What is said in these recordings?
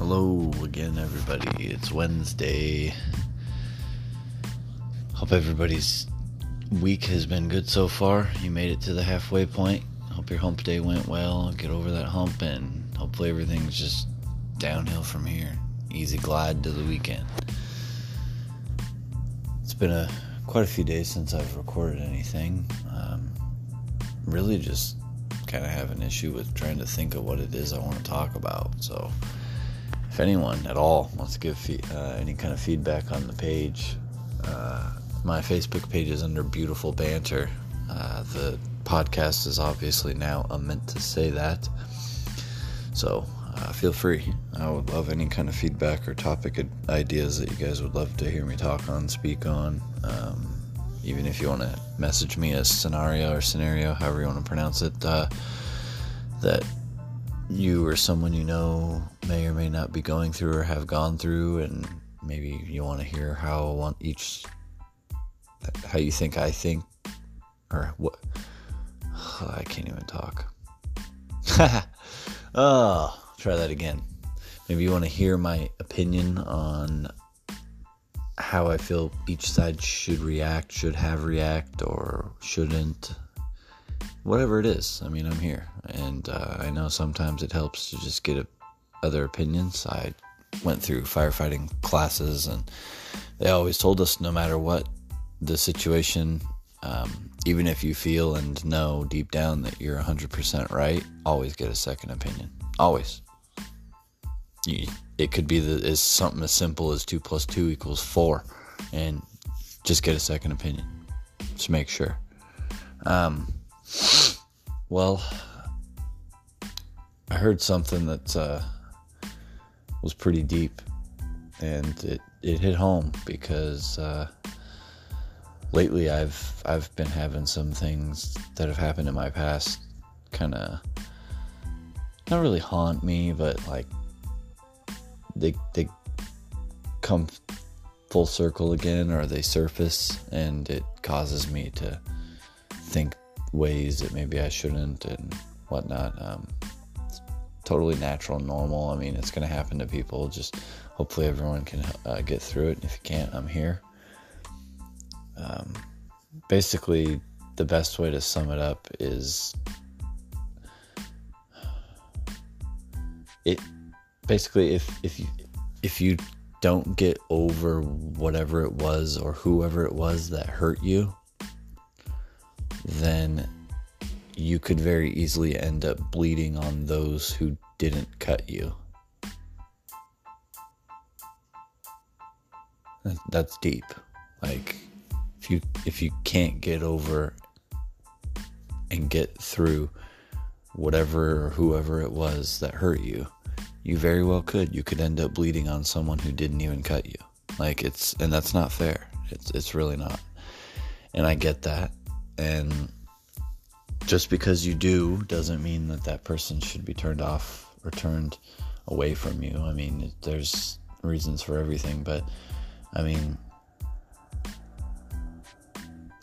Hello again, everybody. It's Wednesday. Hope everybody's week has been good so far. You made it to the halfway point. Hope your hump day went well. Get over that hump, and hopefully everything's just downhill from here. Easy glide to the weekend. It's been a quite a few days since I've recorded anything. Um, really, just kind of have an issue with trying to think of what it is I want to talk about. So if anyone at all wants to give fee- uh, any kind of feedback on the page, uh, my Facebook page is under Beautiful Banter. Uh, the podcast is obviously now a meant to say that. So uh, feel free. I would love any kind of feedback or topic ideas that you guys would love to hear me talk on, speak on. Um, even if you want to message me a scenario or scenario, however you want to pronounce it, uh, that you or someone you know may or may not be going through or have gone through, and maybe you want to hear how want each, how you think I think, or what. Oh, I can't even talk. oh, try that again. Maybe you want to hear my opinion on how I feel each side should react, should have react, or shouldn't whatever it is. I mean, I'm here, and uh, I know sometimes it helps to just get a, other opinions. I went through firefighting classes, and they always told us no matter what the situation, um, even if you feel and know deep down that you're 100% right, always get a second opinion. Always. You, it could be the, as something as simple as 2 plus 2 equals 4, and just get a second opinion. Just make sure. Um, well, I heard something that uh, was pretty deep, and it, it hit home because uh, lately I've I've been having some things that have happened in my past, kind of not really haunt me, but like they they come full circle again, or they surface, and it causes me to think ways that maybe I shouldn't and whatnot. Um, totally natural normal. I mean, it's going to happen to people. Just hopefully everyone can uh, get through it. If you can't, I'm here. Um, basically, the best way to sum it up is it. Basically, if if you if you don't get over whatever it was or whoever it was that hurt you then you could very easily end up bleeding on those who didn't cut you. That's deep. Like if you if you can't get over and get through whatever or whoever it was that hurt you, you very well could. You could end up bleeding on someone who didn't even cut you. Like it's and that's not fair. It's it's really not. And I get that and just because you do doesn't mean that that person should be turned off or turned away from you. I mean, there's reasons for everything, but I mean,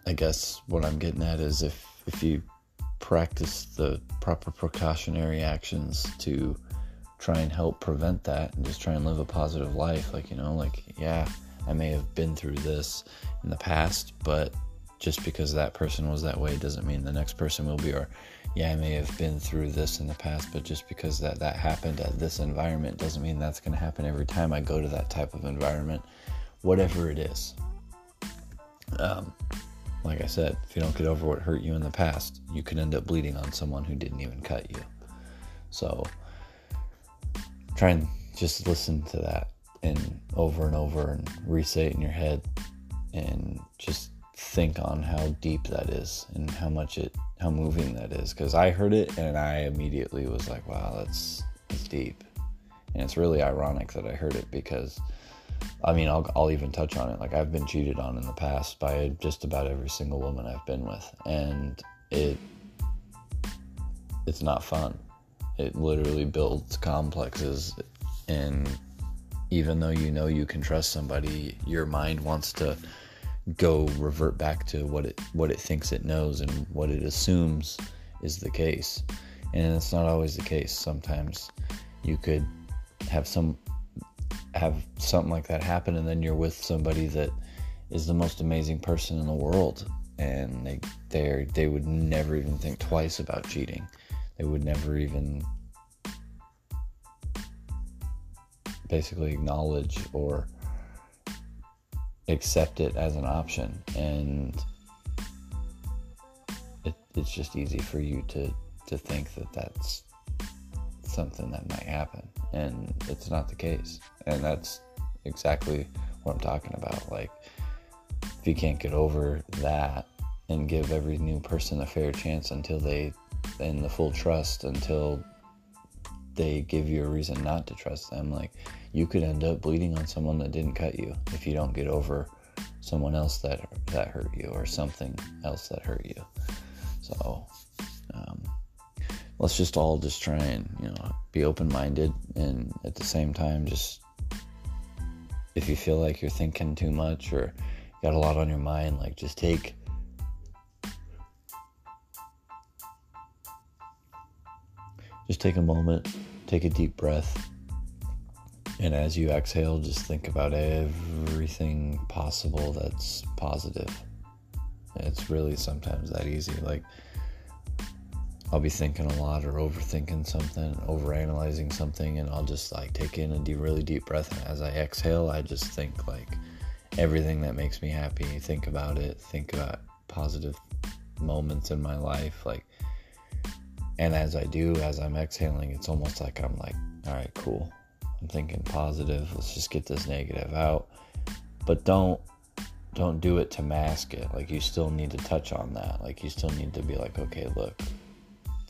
I guess what I'm getting at is if if you practice the proper precautionary actions to try and help prevent that and just try and live a positive life, like you know, like yeah, I may have been through this in the past, but just because that person was that way doesn't mean the next person will be or yeah i may have been through this in the past but just because that that happened at this environment doesn't mean that's going to happen every time i go to that type of environment whatever it is. Um, like i said if you don't get over what hurt you in the past you can end up bleeding on someone who didn't even cut you. So try and just listen to that and over and over and re-say it in your head and just think on how deep that is and how much it how moving that is. Because i heard it and i immediately was like wow that's that's deep. And it's really ironic that i heard it because i mean i'll, I'll even touch on it. Like i've been cheated on in the past by just about every single woman i've been with and it it's not fun. It literally builds complexes and even though you know you can trust somebody your mind wants to go revert back to what it what it thinks it knows and what it assumes is the case. And it's not always the case. Sometimes you could have some have something like that happen and then you're with somebody that is the most amazing person in the world and they they they would never even think twice about cheating. They would never even basically acknowledge or accept it as an option. And it, it's just easy for you to to think that that's something that might happen. And it's not the case. And that's exactly what i'm talking about. Like if you can't get over that and give every new person a fair chance until they in the full trust until they give you a reason not to trust them like you could end up bleeding on someone that didn't cut you if you don't get over someone else that that hurt you or something else that hurt you. So um, let's just all just try and you know be open-minded and at the same time just if you feel like you're thinking too much or got a lot on your mind like just take just take a moment take a deep breath and as you exhale just think about everything possible that's positive it's really sometimes that easy like I'll be thinking a lot or overthinking something, overanalyzing something, and I'll just like take in a deep, really deep breath. And as I exhale, I just think like everything that makes me happy. Think about it. Think about positive moments in my life. Like, and as I do, as I'm exhaling, it's almost like I'm like, all right, cool. I'm thinking positive. Let's just get this negative out. But don't don't do it to mask it. Like you still need to touch on that. Like you still need to be like, okay, look,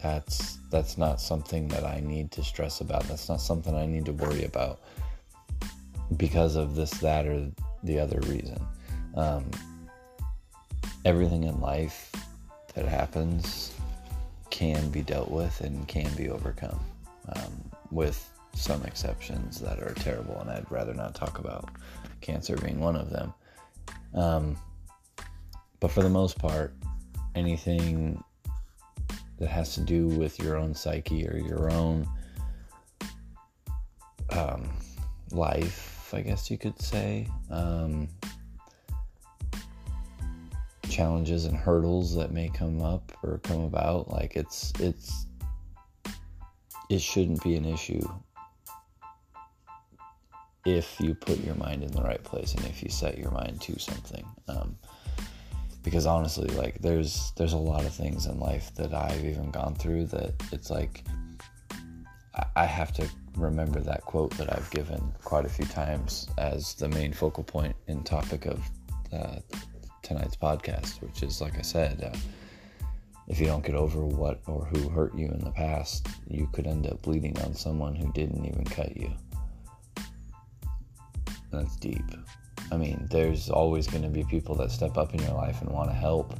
that's that's not something that I need to stress about. That's not something I need to worry about because of this, that, or the other reason. Um, everything in life that happens can be dealt with and can be overcome, um, with some exceptions that are terrible, and I'd rather not talk about cancer being one of them. Um, but for the most part, anything that has to do with your own psyche or your own um, life, I guess you could say. Um, challenges and hurdles that may come up or come about like it's it's it shouldn't be an issue if you put your mind in the right place and if you set your mind to something. Um, because honestly like there's there's a lot of things in life that i've even gone through that it's like i have to remember that quote that i've given quite a few times as the main focal point and topic of uh, tonight's podcast which is like i said uh, if you don't get over what or who hurt you in the past you could end up bleeding on someone who didn't even cut you that's deep I mean, there's always going to be people that step up in your life and want to help.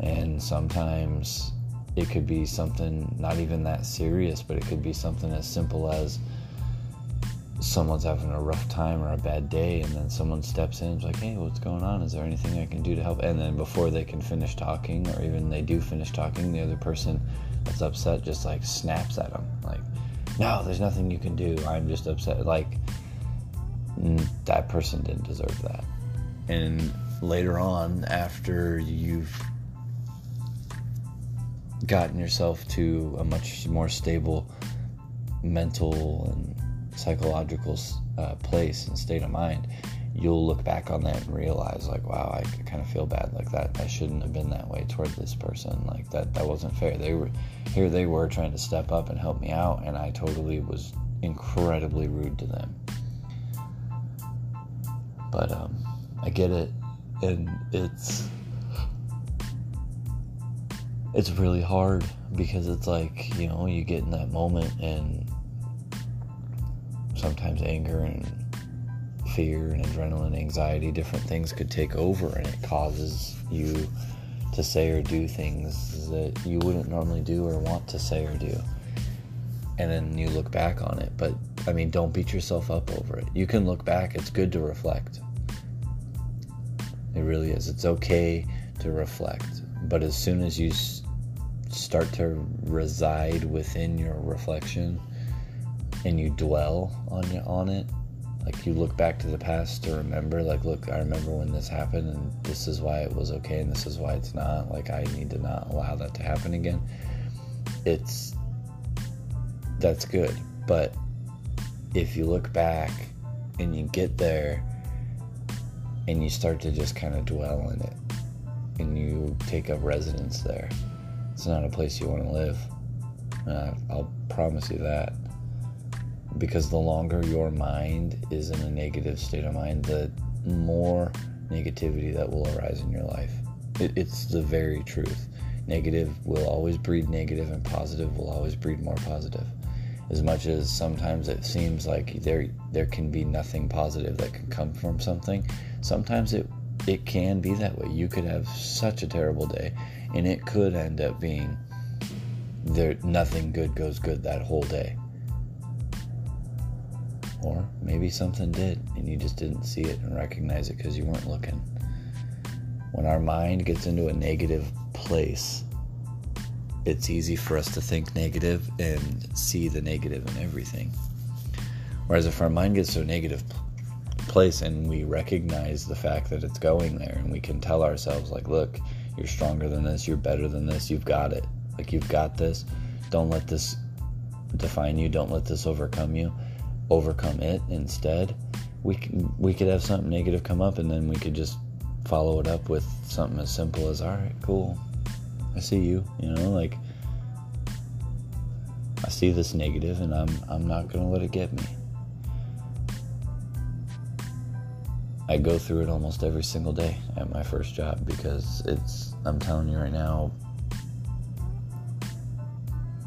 And sometimes it could be something not even that serious, but it could be something as simple as someone's having a rough time or a bad day, and then someone steps in and is like, hey, what's going on? Is there anything I can do to help? And then before they can finish talking, or even they do finish talking, the other person that's upset just like snaps at them. Like, no, there's nothing you can do. I'm just upset. Like, that person didn't deserve that. And later on, after you've gotten yourself to a much more stable mental and psychological uh, place and state of mind, you'll look back on that and realize, like, wow, I kind of feel bad like that. I shouldn't have been that way toward this person. Like that, that wasn't fair. They were here. They were trying to step up and help me out, and I totally was incredibly rude to them. But um, I get it, and it's it's really hard because it's like you know you get in that moment and sometimes anger and fear and adrenaline anxiety different things could take over and it causes you to say or do things that you wouldn't normally do or want to say or do. And then you look back on it but I mean, don't beat yourself up over it. You can look back, it's good to reflect. It really is. It's okay to reflect. But as soon as you start to reside within your reflection, and you dwell on on it like you look back to the past to remember like look i remember when this happened and this is why it was okay and this is why it's not like i need to not allow that to happen again it's that's good but if you look back and you get there and you start to just kind of dwell in it and you take up residence there it's not a place you want to live uh, i'll promise you that because the longer your mind is in a negative state of mind, the more negativity that will arise in your life. It, it's the very truth. Negative will always breed negative, and positive will always breed more positive. As much as sometimes it seems like there there can be nothing positive that can come from something, sometimes it it can be that way. You could have such a terrible day, and it could end up being there nothing good goes good that whole day or maybe something did and you just didn't see it and recognize it because you weren't looking. When our mind gets into a negative place, it's easy for us to think negative and see the negative in everything. Whereas if our mind gets to a negative place and we recognize the fact that it's going there and we can tell ourselves, like, look, you're stronger than this, you're better than this, you've got it. Like, you've got this. Don't let this define you, don't let this overcome you overcome it instead, we can, we could have something negative come up and then we could just follow it up with something as simple as all right, cool. I see you, you know, like I see this negative and I'm I'm not going to let it get me. I go through it almost every single day at my first job because it's I'm telling you right now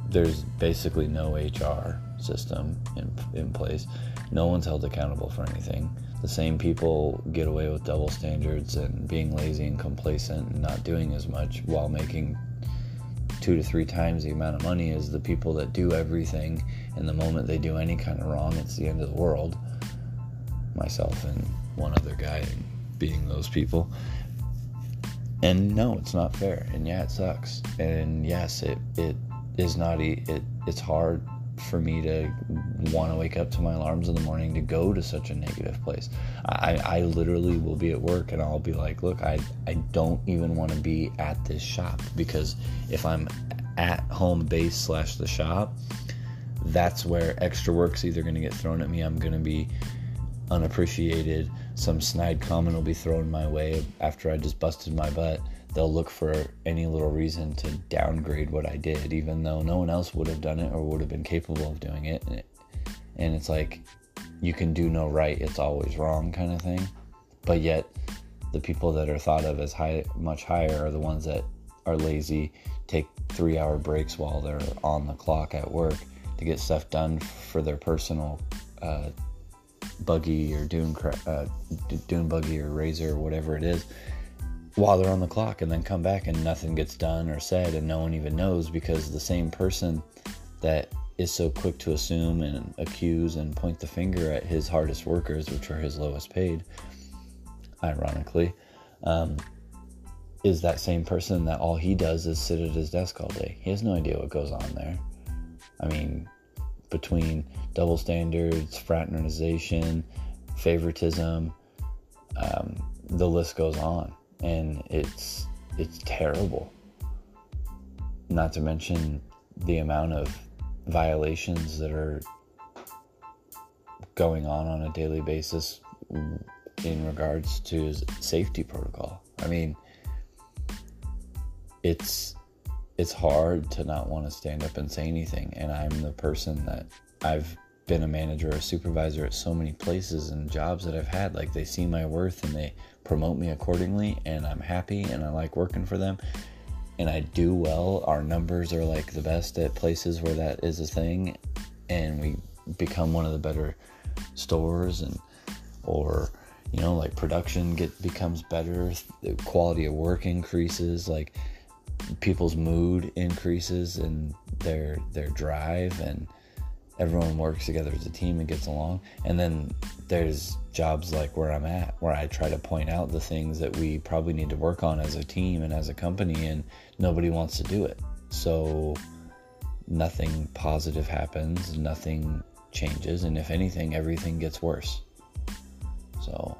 there's basically no HR system in, in place. No one's held accountable for anything. The same people get away with double standards and being lazy and complacent and not doing as much while making two to three times the amount of money as the people that do everything. And the moment they do any kind of wrong, it's the end of the world. Myself and one other guy being those people. And no, it's not fair. And yeah, it sucks. And yes, it, it is not, it, it's hard for me to want to wake up to my alarms in the morning to go to such a negative place. I, I literally will be at work and I'll be like, look, I, I don't even want to be at this shop because if I'm at home base slash the shop, that's where extra work's either going to get thrown at me. I'm going to be unappreciated. Some snide comment will be thrown my way after I just busted my butt they'll look for any little reason to downgrade what I did, even though no one else would have done it or would have been capable of doing it. And it's like, you can do no right, it's always wrong kind of thing. But yet, the people that are thought of as high, much higher are the ones that are lazy, take three hour breaks while they're on the clock at work to get stuff done for their personal uh, buggy or dune, uh, dune buggy or razor or whatever it is while they're on the clock and then come back and nothing gets done or said and no one even knows because the same person that is so quick to assume and accuse and point the finger at his hardest workers, which are his lowest paid, ironically, um, is that same person that all he does is sit at his desk all day. He has no idea what goes on there. I mean, between double standards, fraternization, favoritism, um, the list goes on and it's it's terrible. Not to mention the amount of violations that are going on on a daily basis in regards to safety protocol. I mean, it's it's hard to not want to stand up and say anything and I'm the person that I've been a manager or a supervisor at so many places and jobs that I've had like they see my worth and they promote me accordingly and I'm happy and I like working for them and I do well. Our numbers are like the best at places where that is a thing and we become one of the better stores and or you know like production get becomes better, the quality of work increases, like people's mood increases and their their drive and everyone works together as a team and gets along. And then there's jobs like where I'm at, where I try to point out the things that we probably need to work on as a team and as a company, and nobody wants to do it. So nothing positive happens, nothing changes, and if anything, everything gets worse. So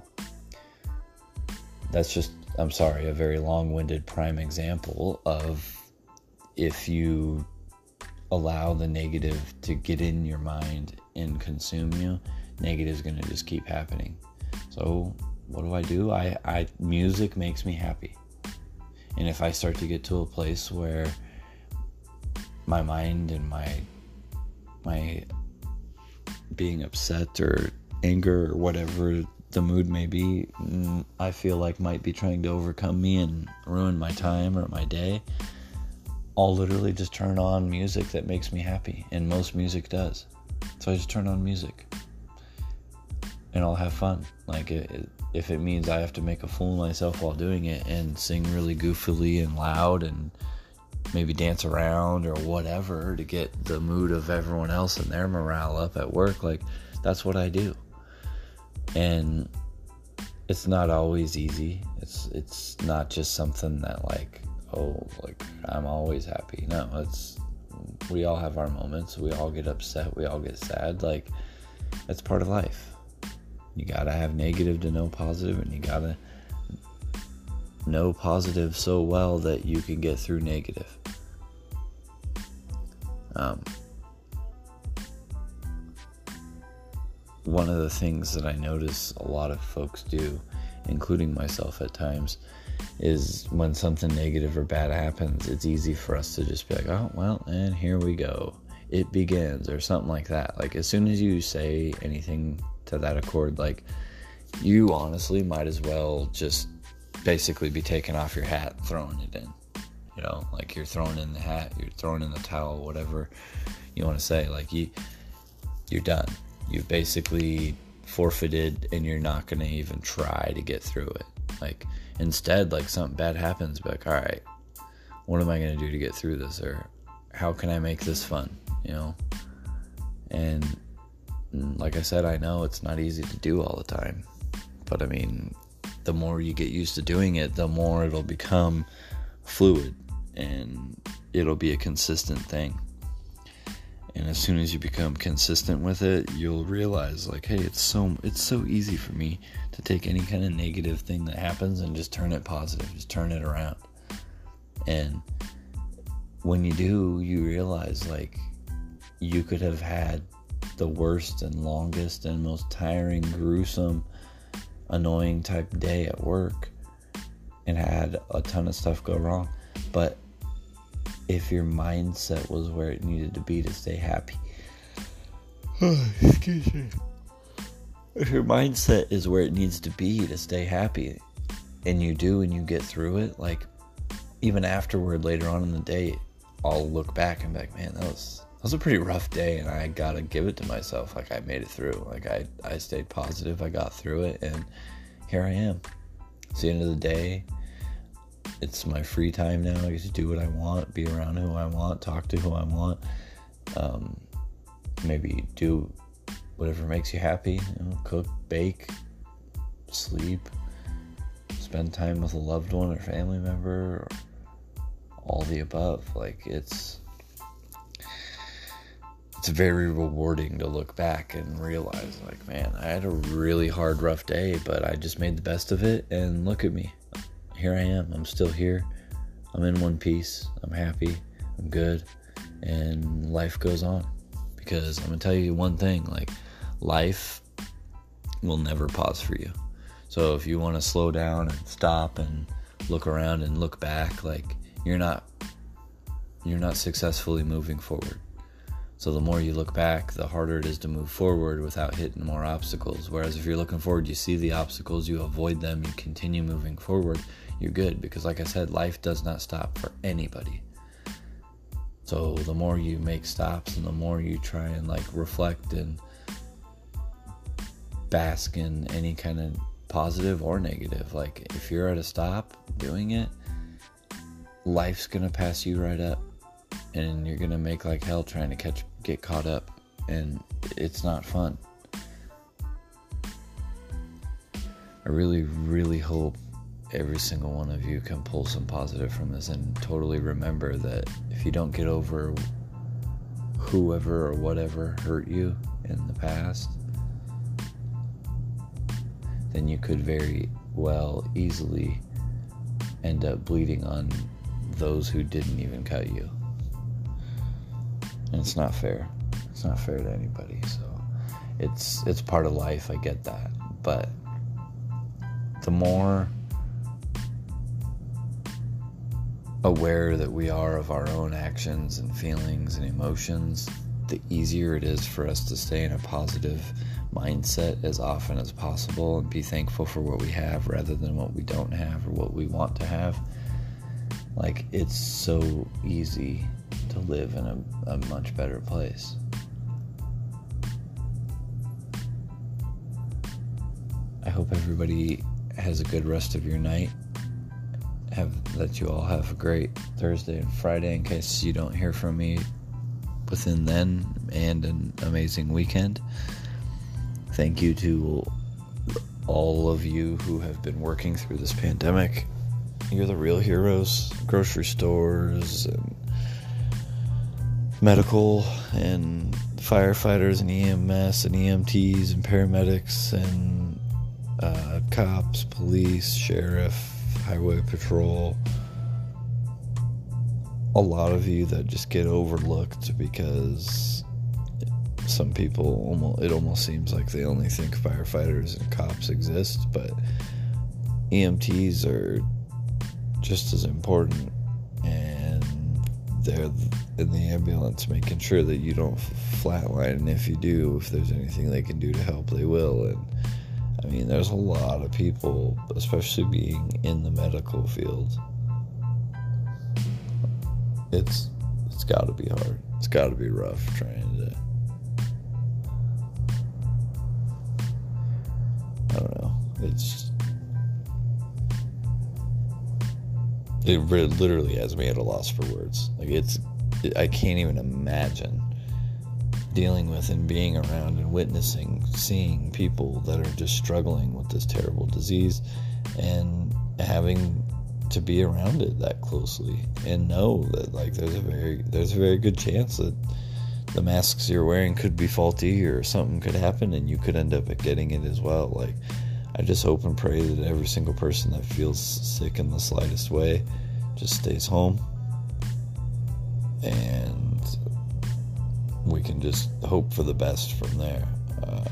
that's just, I'm sorry, a very long winded prime example of if you allow the negative to get in your mind and consume you, negative is going to just keep happening. So, what do I do? I, I music makes me happy. And if I start to get to a place where my mind and my my being upset or anger or whatever the mood may be, mm, I feel like might be trying to overcome me and ruin my time or my day, I'll literally just turn on music that makes me happy. And most music does. So I just turn on music. And I'll have fun. Like, it, it, if it means I have to make a fool of myself while doing it and sing really goofily and loud and maybe dance around or whatever to get the mood of everyone else and their morale up at work, like, that's what I do. And it's not always easy. It's it's not just something that like oh like I'm always happy. No, it's we all have our moments. We all get upset. We all get sad. Like that's part of life. You gotta have negative to know positive, and you gotta know positive so well that you can get through negative. Um, one of the things that I notice a lot of folks do, including myself at times, is when something negative or bad happens, it's easy for us to just be like, oh, well, and here we go. It begins, or something like that. Like, as soon as you say anything to that accord, like, you honestly might as well just basically be taking off your hat, throwing it in. You know, like you're throwing in the hat, you're throwing in the towel, whatever you want to say. Like, you, you're done. You've basically forfeited and you're not going to even try to get through it. Like, instead like something bad happens but like all right what am i to do to get through this? Or how can i make this fun? You know? And mm, like i said i know it's not easy to do all the time. But i mean the more you get used to doing it the more it'll become fluid and it'll be a consistent thing. And as soon as you become consistent with it you'll realize like hey it's so it's so easy for me take any kind of negative thing that happens and just turn it positive just turn it around and when you do you realize like you could have had the worst and longest and most tiring gruesome annoying type day at work and had a ton of stuff go wrong but if your mindset was where it needed to be to stay happy. excuse me. Your mindset is where it needs to be to stay happy, and you do and you get through it, like even afterward later on in the day, I'll look back and be like, man, that was that was a pretty rough day and I gotta give it to myself. Like I made it through. Like I, I stayed positive, I got through it and here I am. It's the end of the day it's my free time now. I get to do what I want, be around who I want, talk to who I want. Um, maybe do whatever makes you happy. You know, cook, bake, sleep, spend time with a loved one or family member, or all the above. Like it's it's very rewarding to look back and realize like man i had a really hard rough day but i just made the best of it and look at me here I am. I'm still here. I'm in one piece. I'm happy. I'm good. And life goes on. Because I'm going to tell you one thing like, life will never pause for you. So if you want to slow down and stop and look around and look back, like, you're not. You're not successfully moving forward. So the more you look back, the harder it is to move forward without hitting more obstacles. Whereas if you're looking forward, you see the obstacles, you avoid them, you continue moving forward, you're good. Because, like I said, life does not stop for anybody. So the more you make stops and the more you try and like reflect and bask in any kind of positive or negative, like if you're at a stop doing it, life's gonna pass you right up and you're gonna make like hell trying to catch get caught up and it's not fun. I really really hope every single one of you can pull some positive from this and totally remember that if you don't get over whoever or whatever hurt you in the past, then you could very well easily end up bleeding on those who didn't even cut you. And it's not fair. It's not fair to anybody. So it's it's part of life. I get that. But the more aware that we are of our own actions and feelings and emotions, the easier it is for us to stay in a positive mindset as often as possible and be thankful for what we have rather than what we don't have or what we want to have. Like, it's so easy to live in a, a much better place. I hope everybody has a good rest of your night. Have that you all have a great Thursday and Friday in case you don't hear from me within then and an amazing weekend. Thank you to all of you who have been working through this pandemic. You're the real heroes. Grocery stores and medical and firefighters and EMS and EMTs and paramedics and uh, cops, police, sheriff, highway patrol. A lot of you that just get overlooked because some people almost it almost seems like they only think firefighters and cops exist, but EMTs are just as important and they're in the ambulance making sure that you don't flatline and if you do if there's anything they can do to help they will and I mean there's a lot of people especially being in the medical field. It's it's got to be hard. It's got to be rough trying to It's it literally has me at a loss for words. Like it's, it, I can't even imagine dealing with and being around and witnessing, seeing people that are just struggling with this terrible disease, and having to be around it that closely and know that like there's a very there's a very good chance that the masks you're wearing could be faulty or something could happen and you could end up getting it as well. Like, I just hope and pray that every single person that feels sick in the slightest way just stays home and we can just hope for the best from there. Uh,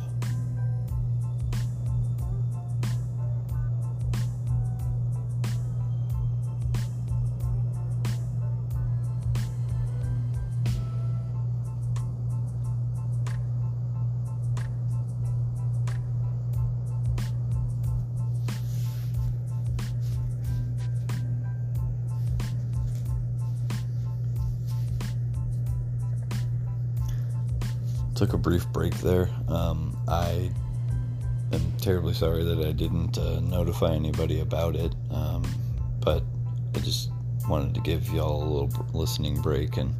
took a brief break there. Um, I am terribly sorry that I didn't uh, notify anybody about it, um, but I just wanted to give y'all a little listening break and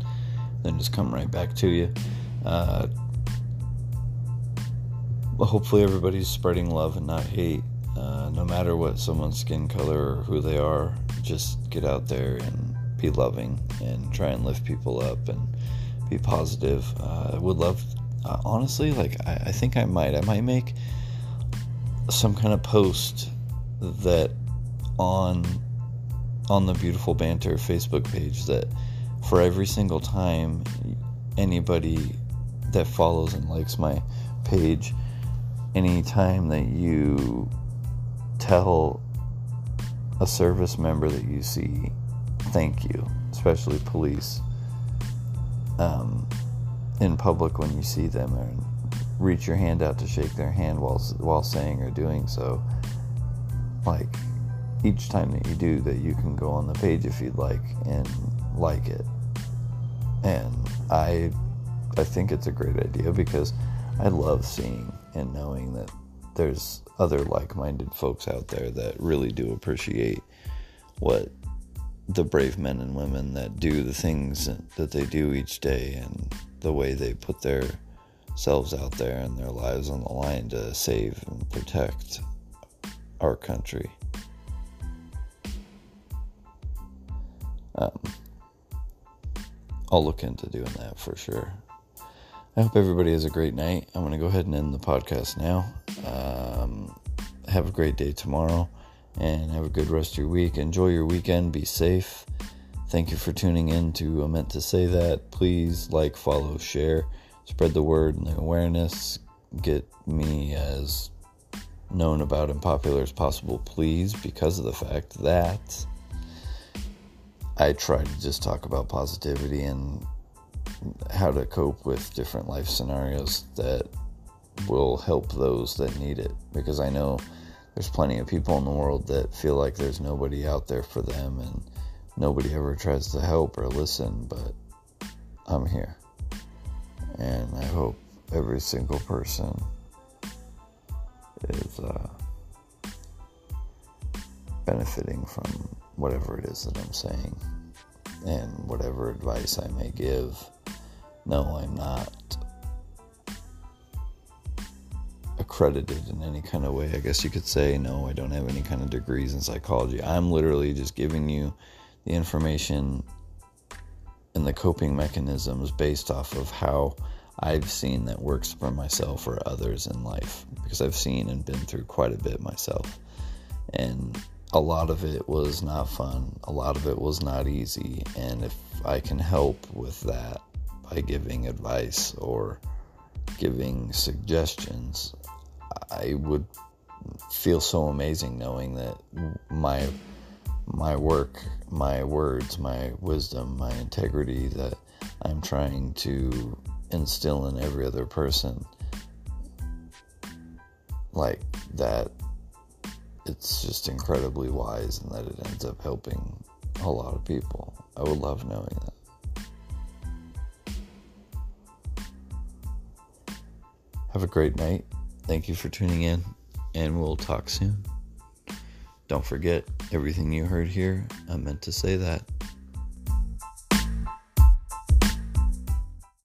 then just come right back to you. Uh, hopefully, everybody's spreading love and not hate. Uh, no matter what someone's skin color or who they are, just get out there and be loving and try and lift people up and be positive. Uh, I would love uh, honestly, like I, I think I might. I might make some kind of post that on on the beautiful banter Facebook page that for every single time anybody that follows and likes my page, anytime that you tell a service member that you see, thank you, especially police. Um, in public when you see them and reach your hand out to shake their hand while while saying or doing so. Like each time that you do that you can go on the page if you'd like and like it. And i i think it's a great idea because i love seeing and knowing that there's other like-minded folks out there that really do appreciate what the brave men and women that do the things that they do each day and the way they put their selves out there and their lives on the line to save and protect our country. Um, I'll look into doing that for sure. I hope everybody has a great night. I'm going to go ahead and end the podcast now. Um, have a great day tomorrow and have a good rest of your week. Enjoy your weekend. Be safe. Thank you for tuning in to I Meant to Say That. Please like, follow, share, spread the word and the awareness. Get me as known about and popular as possible, please, because of the fact that I try to just talk about positivity and how to cope with different life scenarios that will help those that need it. Because I know there's plenty of people in the world that feel like there's nobody out there for them and nobody ever tries to help or listen, but I'm here. And I hope every single person is uh, benefiting from whatever it is that I'm saying and whatever advice I may give. No, I'm not accredited in any kind of way. I guess you could say, no, I don't have any kind of degrees in psychology. I'm literally just giving you the information and the coping mechanisms based off of how I've seen that works for myself or others in life because I've seen and been through quite a bit myself. And a lot of it was not fun, a lot of it was not easy. And if I can help with that by giving advice or giving suggestions, I would feel so amazing knowing that my my work, my words, my wisdom, my integrity that I'm trying to instill in every other person like that it's just incredibly wise and that it ends up helping a lot of people. I would love knowing that. Have a great night. Thank you for tuning in, and we'll talk soon. Don't forget everything you heard here. I meant to say that.